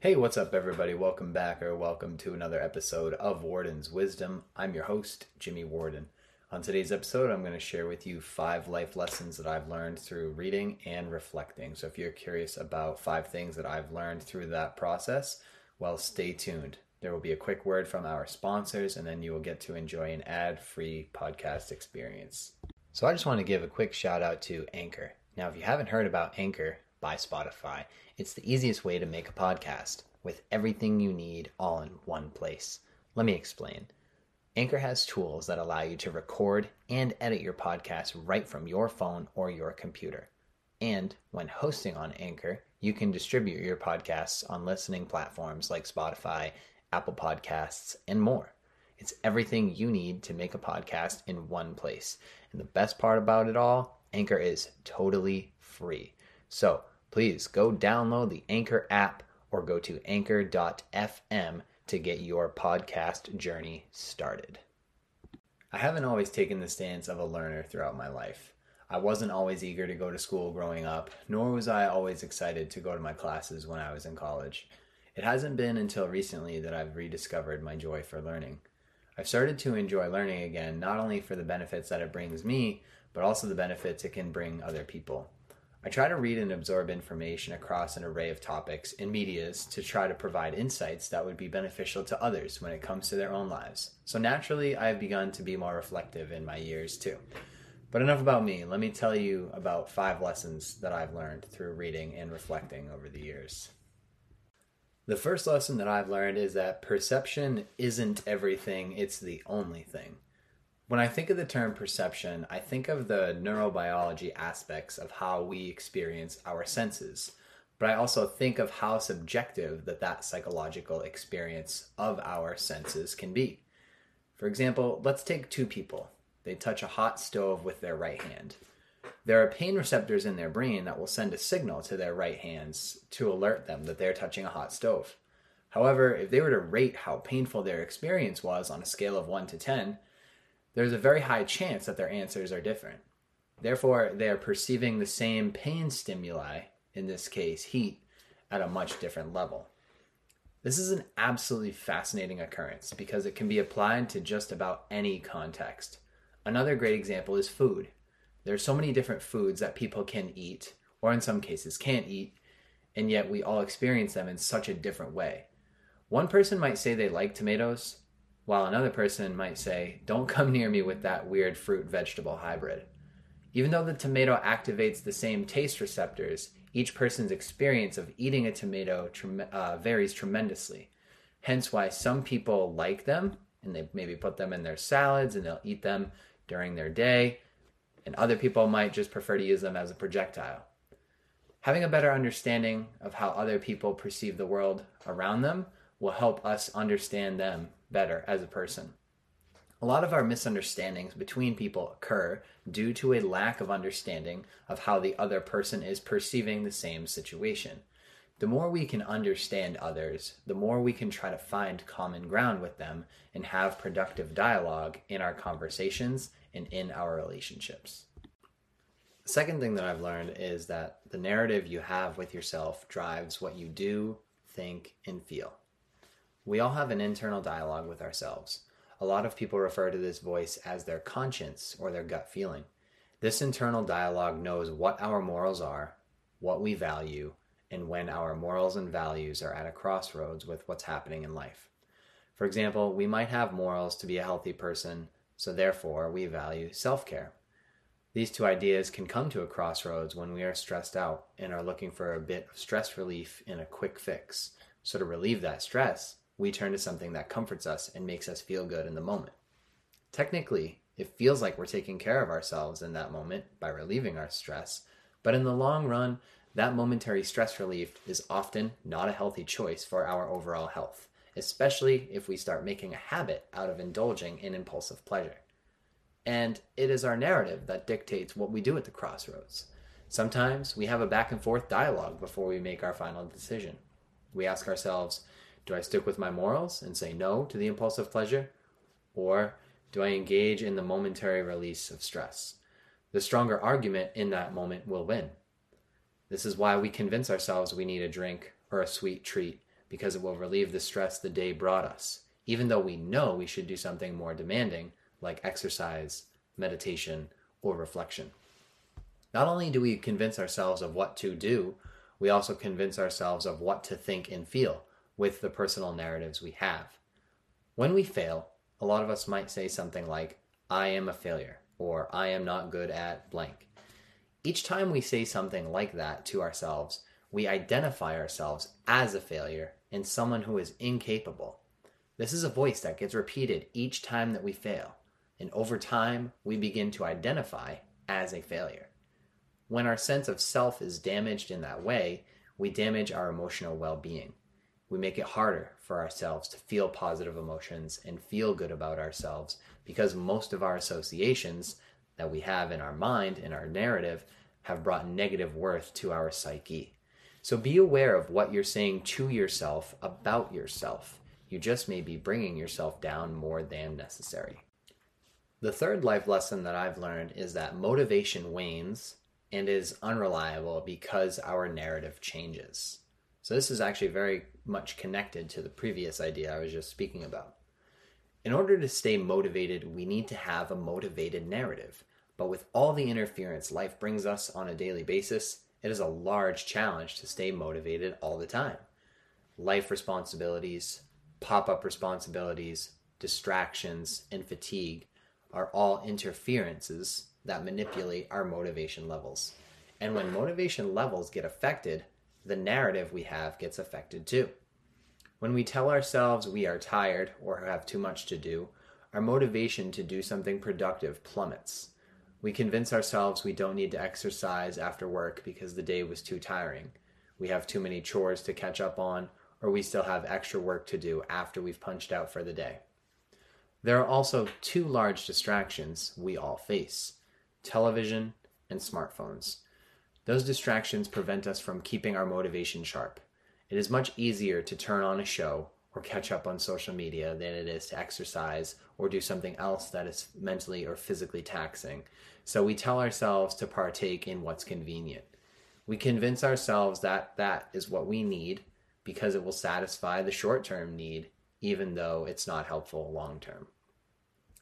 Hey, what's up, everybody? Welcome back, or welcome to another episode of Warden's Wisdom. I'm your host, Jimmy Warden. On today's episode, I'm going to share with you five life lessons that I've learned through reading and reflecting. So, if you're curious about five things that I've learned through that process, well, stay tuned. There will be a quick word from our sponsors, and then you will get to enjoy an ad free podcast experience. So, I just want to give a quick shout out to Anchor. Now, if you haven't heard about Anchor by Spotify, it's the easiest way to make a podcast with everything you need all in one place. Let me explain. Anchor has tools that allow you to record and edit your podcast right from your phone or your computer. And when hosting on Anchor, you can distribute your podcasts on listening platforms like Spotify, Apple Podcasts, and more. It's everything you need to make a podcast in one place. And the best part about it all, Anchor is totally free. So please go download the Anchor app or go to anchor.fm to get your podcast journey started. I haven't always taken the stance of a learner throughout my life. I wasn't always eager to go to school growing up, nor was I always excited to go to my classes when I was in college. It hasn't been until recently that I've rediscovered my joy for learning. I've started to enjoy learning again, not only for the benefits that it brings me, but also the benefits it can bring other people. I try to read and absorb information across an array of topics and medias to try to provide insights that would be beneficial to others when it comes to their own lives. So naturally, I have begun to be more reflective in my years too. But enough about me. Let me tell you about five lessons that I've learned through reading and reflecting over the years. The first lesson that I've learned is that perception isn't everything, it's the only thing. When I think of the term perception, I think of the neurobiology aspects of how we experience our senses. But I also think of how subjective that that psychological experience of our senses can be. For example, let's take two people. They touch a hot stove with their right hand. There are pain receptors in their brain that will send a signal to their right hands to alert them that they're touching a hot stove. However, if they were to rate how painful their experience was on a scale of 1 to 10, there's a very high chance that their answers are different. Therefore, they are perceiving the same pain stimuli, in this case heat, at a much different level. This is an absolutely fascinating occurrence because it can be applied to just about any context. Another great example is food. There are so many different foods that people can eat, or in some cases can't eat, and yet we all experience them in such a different way. One person might say they like tomatoes, while another person might say, Don't come near me with that weird fruit vegetable hybrid. Even though the tomato activates the same taste receptors, each person's experience of eating a tomato uh, varies tremendously. Hence, why some people like them and they maybe put them in their salads and they'll eat them during their day, and other people might just prefer to use them as a projectile. Having a better understanding of how other people perceive the world around them will help us understand them better as a person. A lot of our misunderstandings between people occur due to a lack of understanding of how the other person is perceiving the same situation. The more we can understand others, the more we can try to find common ground with them and have productive dialogue in our conversations and in our relationships. The second thing that I've learned is that the narrative you have with yourself drives what you do, think, and feel. We all have an internal dialogue with ourselves. A lot of people refer to this voice as their conscience or their gut feeling. This internal dialogue knows what our morals are, what we value, and when our morals and values are at a crossroads with what's happening in life. For example, we might have morals to be a healthy person, so therefore we value self care. These two ideas can come to a crossroads when we are stressed out and are looking for a bit of stress relief in a quick fix. So, to relieve that stress, we turn to something that comforts us and makes us feel good in the moment. Technically, it feels like we're taking care of ourselves in that moment by relieving our stress, but in the long run, that momentary stress relief is often not a healthy choice for our overall health, especially if we start making a habit out of indulging in impulsive pleasure. And it is our narrative that dictates what we do at the crossroads. Sometimes we have a back and forth dialogue before we make our final decision. We ask ourselves, do I stick with my morals and say no to the impulsive pleasure? Or do I engage in the momentary release of stress? The stronger argument in that moment will win. This is why we convince ourselves we need a drink or a sweet treat because it will relieve the stress the day brought us, even though we know we should do something more demanding like exercise, meditation, or reflection. Not only do we convince ourselves of what to do, we also convince ourselves of what to think and feel with the personal narratives we have. When we fail, a lot of us might say something like, I am a failure, or I am not good at blank. Each time we say something like that to ourselves, we identify ourselves as a failure and someone who is incapable. This is a voice that gets repeated each time that we fail, and over time, we begin to identify as a failure. When our sense of self is damaged in that way, we damage our emotional well being. We make it harder for ourselves to feel positive emotions and feel good about ourselves because most of our associations that we have in our mind, in our narrative, have brought negative worth to our psyche. So be aware of what you're saying to yourself about yourself. You just may be bringing yourself down more than necessary. The third life lesson that I've learned is that motivation wanes and is unreliable because our narrative changes. So, this is actually very much connected to the previous idea I was just speaking about. In order to stay motivated, we need to have a motivated narrative. But with all the interference life brings us on a daily basis, it is a large challenge to stay motivated all the time. Life responsibilities, pop up responsibilities, distractions, and fatigue are all interferences that manipulate our motivation levels. And when motivation levels get affected, the narrative we have gets affected too. When we tell ourselves we are tired or have too much to do, our motivation to do something productive plummets. We convince ourselves we don't need to exercise after work because the day was too tiring. We have too many chores to catch up on, or we still have extra work to do after we've punched out for the day. There are also two large distractions we all face television and smartphones. Those distractions prevent us from keeping our motivation sharp. It is much easier to turn on a show or catch up on social media than it is to exercise or do something else that is mentally or physically taxing. So we tell ourselves to partake in what's convenient. We convince ourselves that that is what we need because it will satisfy the short term need even though it's not helpful long term.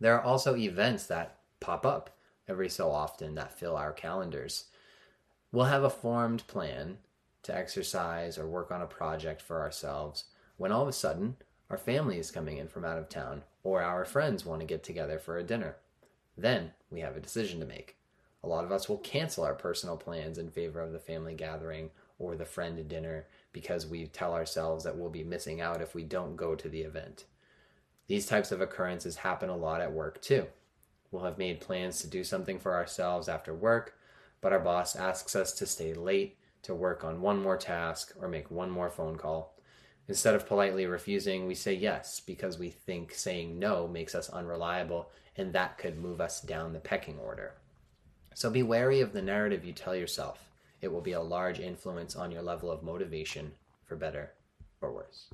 There are also events that pop up every so often that fill our calendars. We'll have a formed plan to exercise or work on a project for ourselves when all of a sudden our family is coming in from out of town or our friends want to get together for a dinner. Then we have a decision to make. A lot of us will cancel our personal plans in favor of the family gathering or the friend dinner because we tell ourselves that we'll be missing out if we don't go to the event. These types of occurrences happen a lot at work too. We'll have made plans to do something for ourselves after work, but our boss asks us to stay late to work on one more task or make one more phone call. Instead of politely refusing, we say yes because we think saying no makes us unreliable and that could move us down the pecking order. So be wary of the narrative you tell yourself. It will be a large influence on your level of motivation, for better or worse.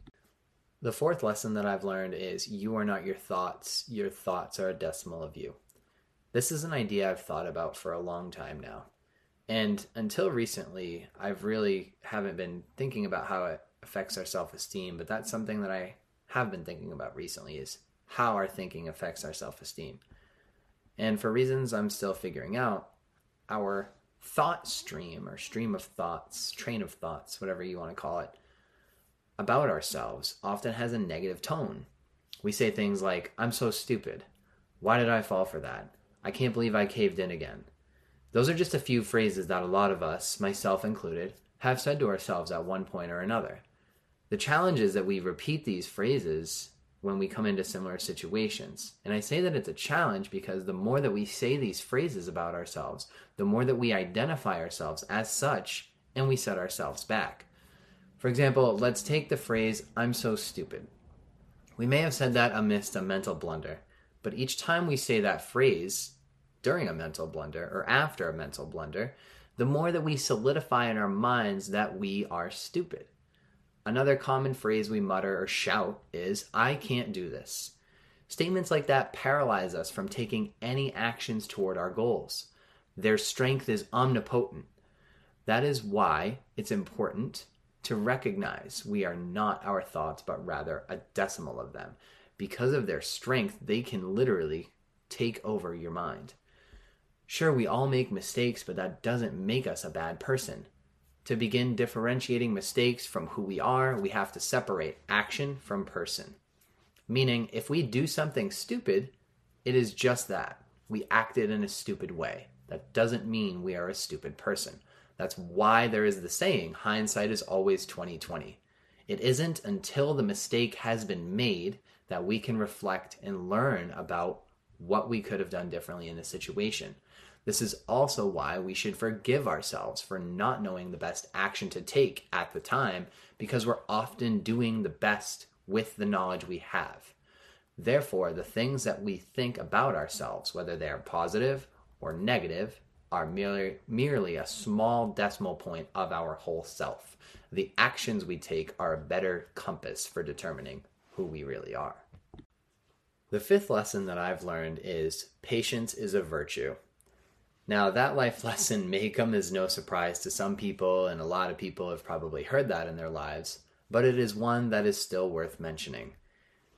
The fourth lesson that I've learned is you are not your thoughts, your thoughts are a decimal of you. This is an idea I've thought about for a long time now. And until recently, I've really haven't been thinking about how it affects our self-esteem, but that's something that I have been thinking about recently is how our thinking affects our self-esteem. And for reasons I'm still figuring out, our thought stream or stream of thoughts, train of thoughts, whatever you want to call it, about ourselves often has a negative tone. We say things like, I'm so stupid. Why did I fall for that? I can't believe I caved in again. Those are just a few phrases that a lot of us, myself included, have said to ourselves at one point or another. The challenge is that we repeat these phrases when we come into similar situations. And I say that it's a challenge because the more that we say these phrases about ourselves, the more that we identify ourselves as such and we set ourselves back. For example, let's take the phrase, I'm so stupid. We may have said that amidst a mental blunder, but each time we say that phrase during a mental blunder or after a mental blunder, the more that we solidify in our minds that we are stupid. Another common phrase we mutter or shout is, I can't do this. Statements like that paralyze us from taking any actions toward our goals. Their strength is omnipotent. That is why it's important to recognize we are not our thoughts, but rather a decimal of them. Because of their strength, they can literally take over your mind. Sure, we all make mistakes, but that doesn't make us a bad person. To begin differentiating mistakes from who we are, we have to separate action from person. Meaning, if we do something stupid, it is just that. We acted in a stupid way. That doesn't mean we are a stupid person. That's why there is the saying, hindsight is always 2020. It isn't until the mistake has been made that we can reflect and learn about what we could have done differently in the situation. This is also why we should forgive ourselves for not knowing the best action to take at the time because we're often doing the best with the knowledge we have. Therefore, the things that we think about ourselves, whether they are positive or negative, are merely, merely a small decimal point of our whole self. The actions we take are a better compass for determining who we really are. The fifth lesson that I've learned is patience is a virtue. Now, that life lesson may come as no surprise to some people, and a lot of people have probably heard that in their lives, but it is one that is still worth mentioning.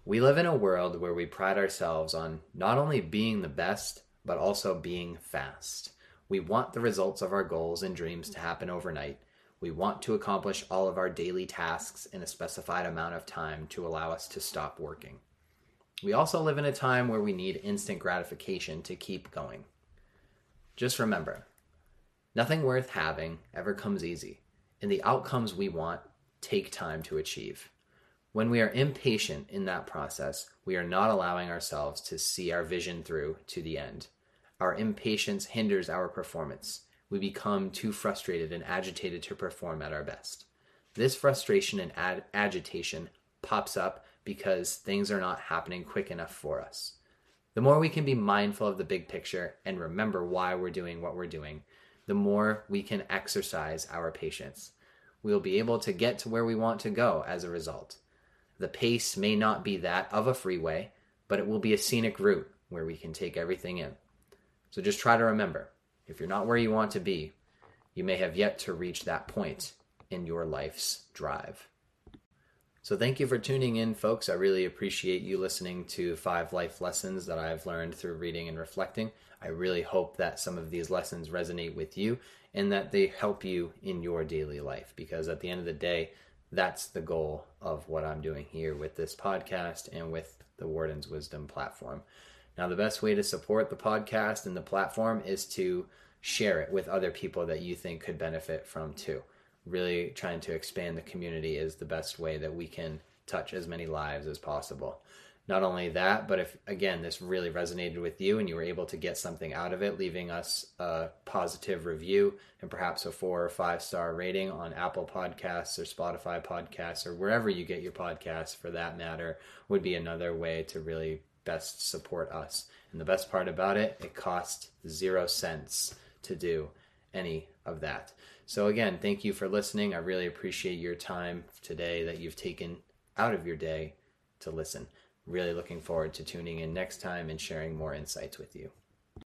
We live in a world where we pride ourselves on not only being the best, but also being fast. We want the results of our goals and dreams to happen overnight. We want to accomplish all of our daily tasks in a specified amount of time to allow us to stop working. We also live in a time where we need instant gratification to keep going. Just remember, nothing worth having ever comes easy, and the outcomes we want take time to achieve. When we are impatient in that process, we are not allowing ourselves to see our vision through to the end. Our impatience hinders our performance. We become too frustrated and agitated to perform at our best. This frustration and agitation pops up because things are not happening quick enough for us. The more we can be mindful of the big picture and remember why we're doing what we're doing, the more we can exercise our patience. We will be able to get to where we want to go as a result. The pace may not be that of a freeway, but it will be a scenic route where we can take everything in. So just try to remember if you're not where you want to be, you may have yet to reach that point in your life's drive. So thank you for tuning in, folks. I really appreciate you listening to five life lessons that I've learned through reading and reflecting. I really hope that some of these lessons resonate with you and that they help you in your daily life because at the end of the day, that's the goal of what I'm doing here with this podcast and with the Warden's Wisdom platform. Now, the best way to support the podcast and the platform is to share it with other people that you think could benefit from too really trying to expand the community is the best way that we can touch as many lives as possible. Not only that, but if again this really resonated with you and you were able to get something out of it, leaving us a positive review and perhaps a four or five star rating on Apple Podcasts or Spotify Podcasts or wherever you get your podcasts for that matter would be another way to really best support us. And the best part about it, it costs zero cents to do any of that. So, again, thank you for listening. I really appreciate your time today that you've taken out of your day to listen. Really looking forward to tuning in next time and sharing more insights with you.